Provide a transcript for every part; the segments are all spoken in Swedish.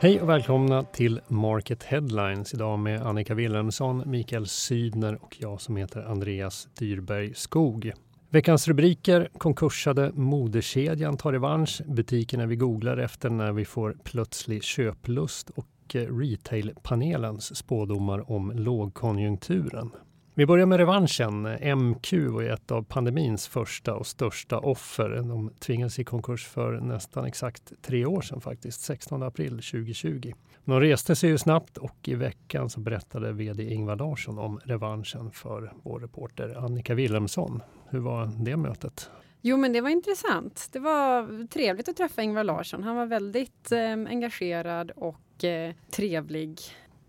Hej och välkomna till Market Headlines idag med Annika Wilhelmsson, Mikael Sydner och jag som heter Andreas Dyrberg Skog. Veckans rubriker konkursade modekedjan tar revansch, butikerna vi googlar efter när vi får plötslig köplust och eh, retailpanelens spådomar om lågkonjunkturen. Vi börjar med revanschen. MQ var ett av pandemins första och största offer. De tvingades i konkurs för nästan exakt tre år sedan faktiskt, 16 april 2020. De reste sig ju snabbt och i veckan så berättade vd Ingvar Larsson om revanschen för vår reporter Annika Wilhelmsson. Hur var det mötet? Jo, men det var intressant. Det var trevligt att träffa Ingvar Larsson. Han var väldigt eh, engagerad och eh, trevlig.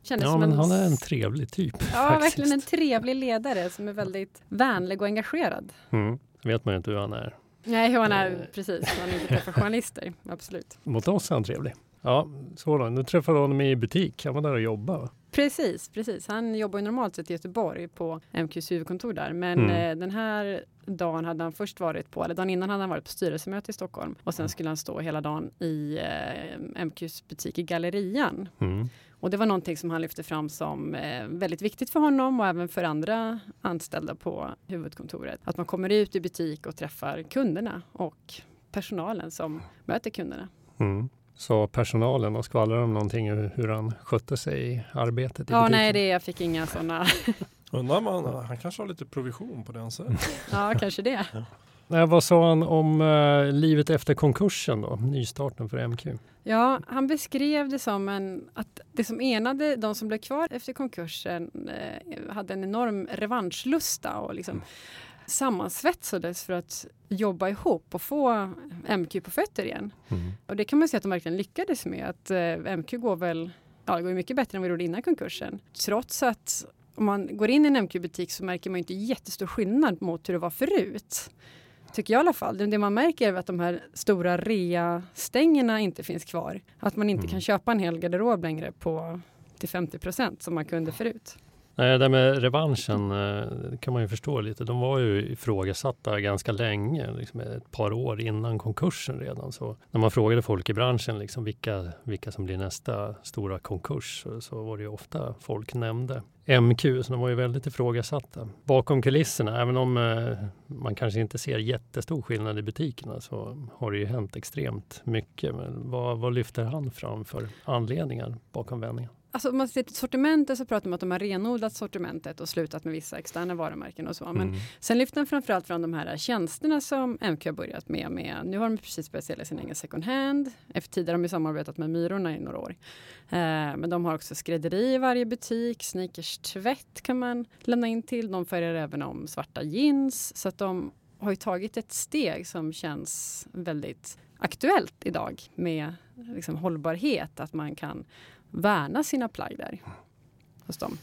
Kändes ja, men en... han är en trevlig typ. Ja, faktiskt. verkligen en trevlig ledare som är väldigt vänlig och engagerad. Mm. vet man inte hur han är. Nej, hur han är eh. precis. Han är inte träffar journalister, absolut. Mot oss är han trevlig. Ja, så då. Nu träffade honom i butik. Han var där och jobbade. Precis, precis. Han jobbar normalt sett i Göteborg på MQs huvudkontor där. Men mm. eh, den här dagen hade han först varit på, eller dagen innan hade han varit på styrelsemöte i Stockholm. Och sen skulle han stå hela dagen i eh, MQs butik i Gallerian. Mm. Och det var någonting som han lyfte fram som eh, väldigt viktigt för honom och även för andra anställda på huvudkontoret. Att man kommer ut i butik och träffar kunderna och personalen som möter kunderna. Mm. Sa personalen och skvallrade om någonting hur han skötte sig i arbetet? I ja, butiken? nej, det, jag fick inga sådana. Undrar man, han kanske har lite provision på den sättet. ja, kanske det. Nej, vad sa han om uh, livet efter konkursen då, nystarten för MQ? Ja, han beskrev det som en, att det som enade de som blev kvar efter konkursen eh, hade en enorm revanschlusta och liksom mm. sammansvetsades för att jobba ihop och få MQ på fötter igen. Mm. Och det kan man säga att de verkligen lyckades med. Att eh, MQ går väl ja, det går mycket bättre än vad det gjorde innan konkursen. Trots att om man går in i en MQ-butik så märker man inte jättestor skillnad mot hur det var förut tycker jag i alla fall. Det man märker är att de här stora rea-stängerna inte finns kvar. Att man inte mm. kan köpa en hel garderob längre på till 50 procent som man kunde förut. Nej, det där med revanschen eh, kan man ju förstå lite. De var ju ifrågasatta ganska länge, liksom ett par år innan konkursen redan. Så när man frågade folk i branschen liksom vilka, vilka som blir nästa stora konkurs så, var det ju ofta folk nämnde MQ, så de var ju väldigt ifrågasatta. Bakom kulisserna, även om eh, man kanske inte ser jättestor skillnad i butikerna så har det ju hänt extremt mycket. Men vad, vad lyfter han fram för anledningar bakom vändningen? Alltså om man ser till sortimentet så pratar man om att de har renodlat sortimentet och slutat med vissa externa varumärken och så. Men mm. sen lyfter man framförallt fram de här tjänsterna som MQ har börjat med. med nu har de precis börjat sälja sin egen second hand. Efter tidigare har de samarbetat med Myrorna i några år. Eh, men de har också skrädderi i varje butik. Sneakers tvätt kan man lämna in till. De färgar även om svarta jeans. Så att de har ju tagit ett steg som känns väldigt aktuellt idag med liksom hållbarhet. Att man kan värna sina plagg där hos dem.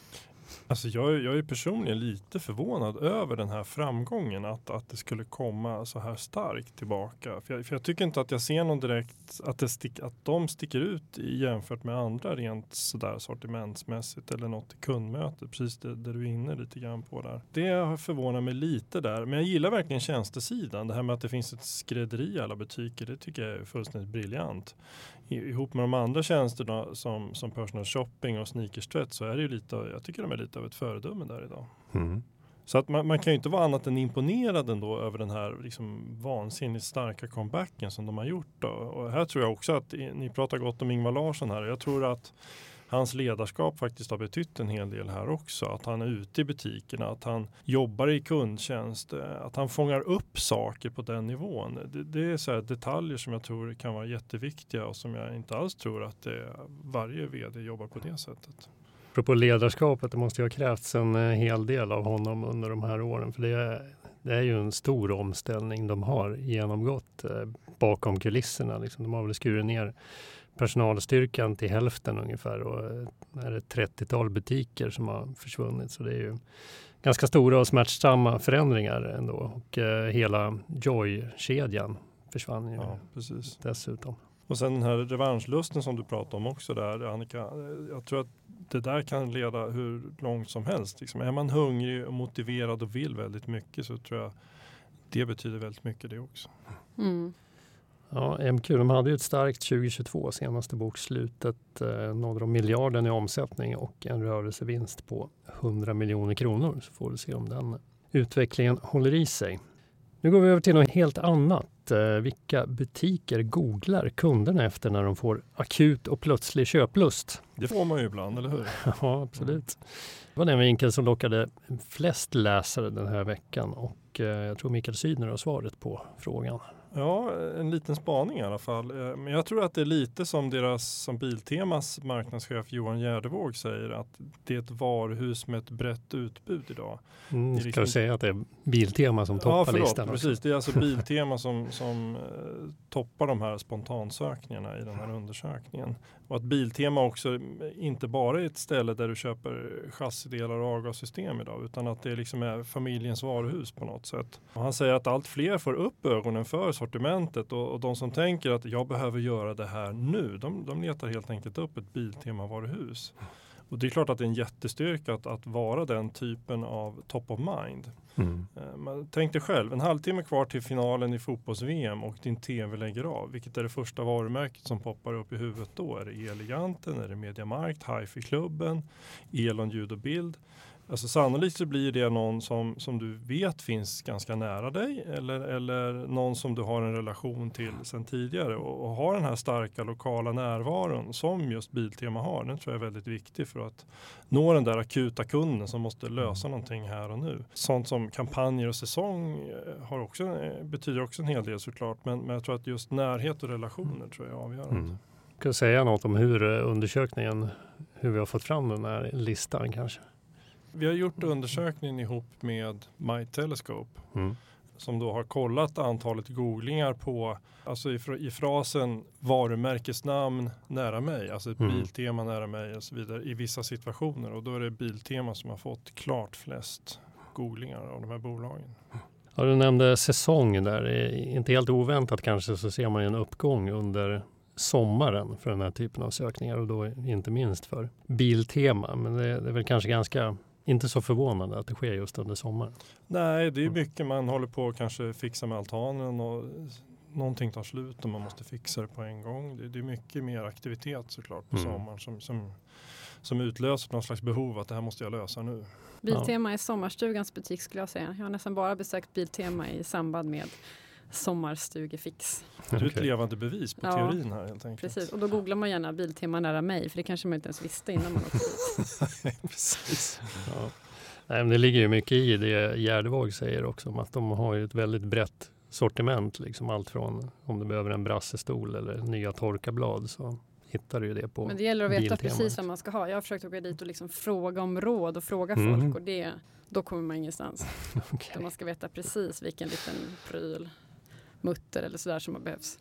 Alltså jag, jag är personligen lite förvånad över den här framgången. Att, att det skulle komma så här starkt tillbaka. För jag, för jag tycker inte att jag ser någon direkt att, det stick, att de sticker ut jämfört med andra rent sådär sortimentsmässigt eller något i kundmötet. Precis det, det, du är inne lite grann på där. Det förvånar mig lite där. Men jag gillar verkligen tjänstesidan. Det här med att det finns ett skrädderi i alla butiker. Det tycker jag är fullständigt briljant ihop med de andra tjänsterna som, som personal shopping och sneakerstvätt så är det ju lite, jag tycker de är lite av ett föredöme där idag. Mm. Så att man, man, kan ju inte vara annat än imponerad ändå över den här liksom vansinnigt starka comebacken som de har gjort. Då. Och här tror jag också att ni pratar gott om Ingvar Larsson här. Jag tror att hans ledarskap faktiskt har betytt en hel del här också. Att han är ute i butikerna, att han jobbar i kundtjänst, eh, att han fångar upp saker på den nivån. Det, det är så detaljer som jag tror kan vara jätteviktiga och som jag inte alls tror att det, varje vd jobbar på det sättet. Apropå ledarskapet, det måste ju ha krävts en eh, hel del av honom under de här åren. För det är, det är ju en stor omställning de har genomgått eh, bakom kulisserna. Liksom. De har väl skurit ner personalstyrkan till hälften ungefär och är det 30-tal butiker som har försvunnit. Så det är ju ganska stora och smärtsamma förändringar ändå. Och eh, hela Joy-kedjan försvann ju ja, precis. dessutom. Och sen den här revanschlusten som du pratade om också där Annika. Jag tror att det där kan leda hur långt som helst. Liksom. Är man hungrig och motiverad och vill väldigt mycket så tror jag det betyder väldigt mycket det också. Mm. Ja, MQ de hade ju ett starkt 2022. Senaste bokslutet eh, nådde de miljarden i omsättning och en rörelsevinst på 100 miljoner kronor. Så får vi se om den utvecklingen håller i sig. Nu går vi över till något helt annat. Eh, vilka butiker googlar kunderna efter när de får akut och plötslig köplust? Det får man ju ibland, eller hur? ja, absolut. Det var den vinkeln som lockade flest läsare den här veckan och eh, jag tror Mikael Sydner har svaret på frågan. Ja, en liten spaning i alla fall. Eh, men jag tror att det är lite som deras, som Biltemas marknadschef Johan Gärdevåg säger, att det är ett varuhus med ett brett utbud idag. Mm, ska liksom... säga att det är Biltema som toppar ja, förlåt, listan? Precis, det är alltså Biltema som, som eh, toppar de här spontansökningarna i den här undersökningen. Och att Biltema också inte bara är ett ställe där du köper chassidelar och avgassystem idag, utan att det liksom är familjens varuhus på något sätt. Och han säger att allt fler får upp ögonen för sortimentet och, och de som tänker att jag behöver göra det här nu, de, de letar helt enkelt upp ett Biltema-varuhus. Och det är klart att det är en jättestyrka att, att vara den typen av top of mind. Mm. Eh, tänk dig själv, en halvtimme kvar till finalen i fotbolls-VM och din tv lägger av. Vilket är det första varumärket som poppar upp i huvudet då? Är det Eleganten? Är det Mediamarkt? Hifi-klubben? Elon ljud och bild? Alltså sannolikt så blir det någon som, som du vet finns ganska nära dig eller, eller någon som du har en relation till sedan tidigare och, och har den här starka lokala närvaron som just Biltema har. Den tror jag är väldigt viktig för att nå den där akuta kunden som måste lösa någonting här och nu. Sånt som kampanjer och säsong eh, har också, eh, betyder också en hel del såklart men, men jag tror att just närhet och relationer tror jag är avgörande. Mm. Kan du säga något om hur eh, undersökningen, hur vi har fått fram den här listan kanske? Vi har gjort undersökningen ihop med My Telescope mm. som då har kollat antalet googlingar på, alltså i, i frasen varumärkesnamn nära mig, alltså ett mm. biltema nära mig och så vidare i vissa situationer och då är det biltema som har fått klart flest googlingar av de här bolagen. Ja, du nämnde säsong där, inte helt oväntat kanske så ser man en uppgång under sommaren för den här typen av sökningar och då inte minst för Biltema. Men det, det är väl kanske ganska inte så förvånande att det sker just under sommaren. Nej, det är mm. mycket man håller på att kanske fixa med altanen och någonting tar slut och man måste fixa det på en gång. Det, det är mycket mer aktivitet såklart på mm. sommaren som, som, som utlöser någon slags behov att det här måste jag lösa nu. Biltema ja. är sommarstugans butik skulle jag säga. Jag har nästan bara besökt Biltema i samband med sommarstugefix. Du är ett levande bevis på ja, teorin här helt enkelt. Precis, och då googlar man gärna Biltema nära mig för det kanske man inte ens visste innan man åkte dit. precis. Ja. Nej, men det ligger ju mycket i det Gärdevåg säger också om att de har ett väldigt brett sortiment. Liksom allt från om du behöver en brassestol eller nya torkarblad så hittar du det på Men det gäller att veta precis vad man ska ha. Jag har försökt åka dit och liksom fråga om råd och fråga mm. folk och det, då kommer man ingenstans. okay. man ska veta precis vilken liten pryl mutter eller sådär som behövs.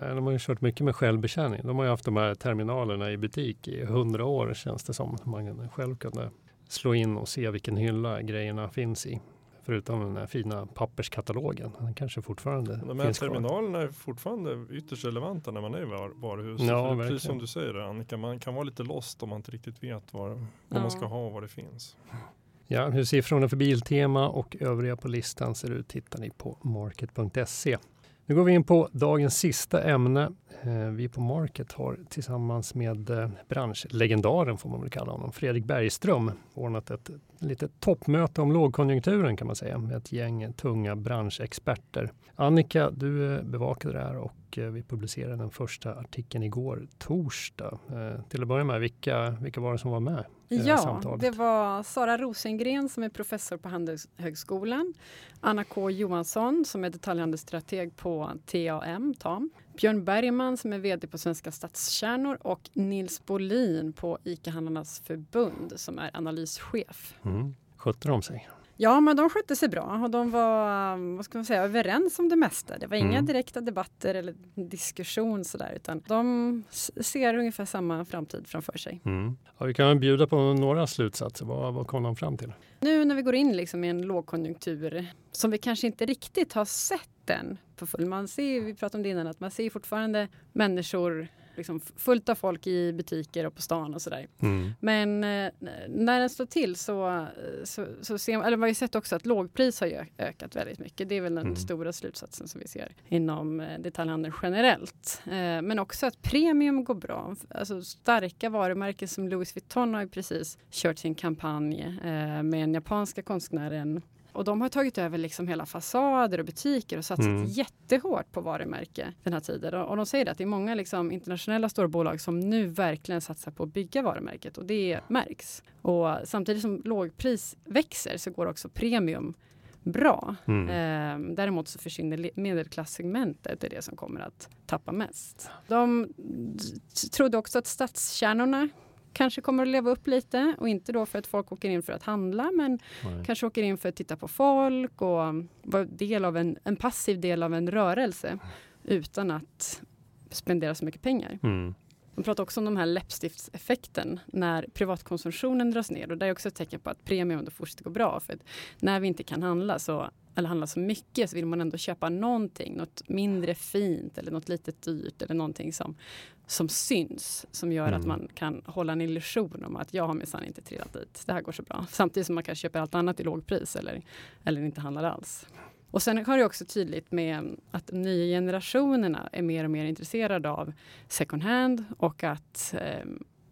De har ju kört mycket med självbetjäning. De har ju haft de här terminalerna i butik i hundra år känns det som. Man själv kunde slå in och se vilken hylla grejerna finns i. Förutom den här fina papperskatalogen. Den kanske fortfarande De här terminalerna är fortfarande ytterst relevanta när man är i var varuhus. Ja, precis som du säger Annika, man kan vara lite lost om man inte riktigt vet vad, vad ja. man ska ha och vad det finns. Ja, hur siffrorna för Biltema och övriga på listan ser ut hittar ni på market.se. Nu går vi in på dagens sista ämne. Eh, vi på Market har tillsammans med eh, branschlegendaren, får man väl kalla honom, Fredrik Bergström, ordnat ett litet toppmöte om lågkonjunkturen kan man säga med ett gäng tunga branschexperter. Annika, du eh, bevakade det här och vi publicerade den första artikeln igår, torsdag. Till att börja med, vilka, vilka var det som var med? Ja, det var Sara Rosengren som är professor på Handelshögskolan, Anna K Johansson som är detaljhandelsstrateg på TAM, TAM, Björn Bergman som är VD på Svenska Stadskärnor och Nils Bolin på ICA-handlarnas förbund som är analyschef. Mm. Skötte de sig? Ja, men de skötte sig bra och de var vad ska man säga, överens om det mesta. Det var inga mm. direkta debatter eller diskussion sådär, utan de ser ungefär samma framtid framför sig. Mm. Ja, vi kan bjuda på några slutsatser. Vad, vad kom de fram till? Nu när vi går in liksom i en lågkonjunktur som vi kanske inte riktigt har sett än på full. Man ser, vi pratade om det innan, att man ser fortfarande människor liksom fullt av folk i butiker och på stan och sådär. Mm. Men eh, när den står till så, så, så ser man, eller vi har ju sett också att lågpris har ju ökat väldigt mycket. Det är väl den Mm. stora slutsatsen som vi ser inom eh, detaljhandeln generellt. Eh, men också att premium går bra. Alltså starka varumärken som Louis Vuitton har ju precis kört sin kampanj eh, med den japanska konstnären och de har tagit över liksom hela fasader och butiker och satsat Mm. jättehårt på varumärke den här tiden. Och, och de säger att det är många liksom internationella storbolag som nu verkligen satsar på att bygga varumärket och det märks. Och samtidigt som lågpris växer så går också premium bra. Mm. Eh, däremot så försvinner medelklassegmentet, det är det som kommer att tappa mest. De trodde också att stadskärnorna kanske kommer att leva upp lite och inte då för att folk åker in för att handla men Nej. kanske åker in för att titta på folk och vara del av en, en passiv del av en rörelse utan att spendera så mycket pengar. Mm. De pratar också om de här läppstiftseffekten när privatkonsumtionen dras ner och det är också ett tecken på att premium då fortsätter gå bra. För när vi inte kan handla så, eller handla så mycket så vill man ändå köpa någonting, något mindre fint eller något litet dyrt eller någonting som, som syns som gör Mm. att man kan hålla en illusion om att jag har minsann inte trillat dit. Det här går så bra. Samtidigt som man kan köpa allt annat i lågpris eller, eller inte handlar alls. Och sen har det också tydligt med att de nya generationerna är mer och mer intresserade av second hand och att eh,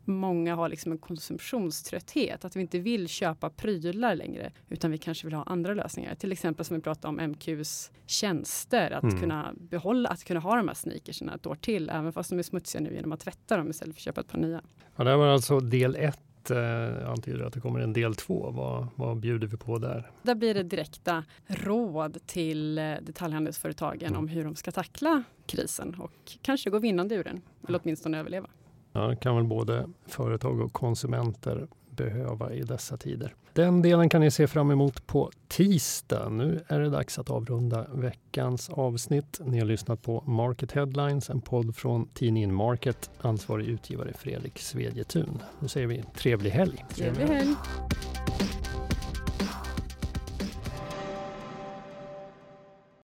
många har liksom en konsumtionströtthet. Att vi inte vill köpa prylar längre utan vi kanske vill ha andra lösningar. Till exempel som vi pratade om MQs tjänster. Att Mm. kunna behålla, att kunna ha de här sneakersarna ett år till även fast de är smutsiga nu genom att tvätta dem istället för att köpa ett par nya. Ja, det här var alltså del ett. Eh, antyder att det kommer en del två. Vad, vad bjuder vi på där? Där blir det direkta råd till eh, detaljhandelsföretagen Mm. om hur de ska tackla krisen och kanske gå vinnande ur den. Eller åtminstone överleva. Ja, kan väl både företag och konsumenter behöva i dessa tider. Den delen kan ni se fram emot på tisdag. Nu är det dags att avrunda veckans avsnitt. Ni har lyssnat på Market Headlines, en podd från tidningen Market. Ansvarig utgivare Fredrik Svedjetun. Nu säger vi trevlig helg. Trevlig helg!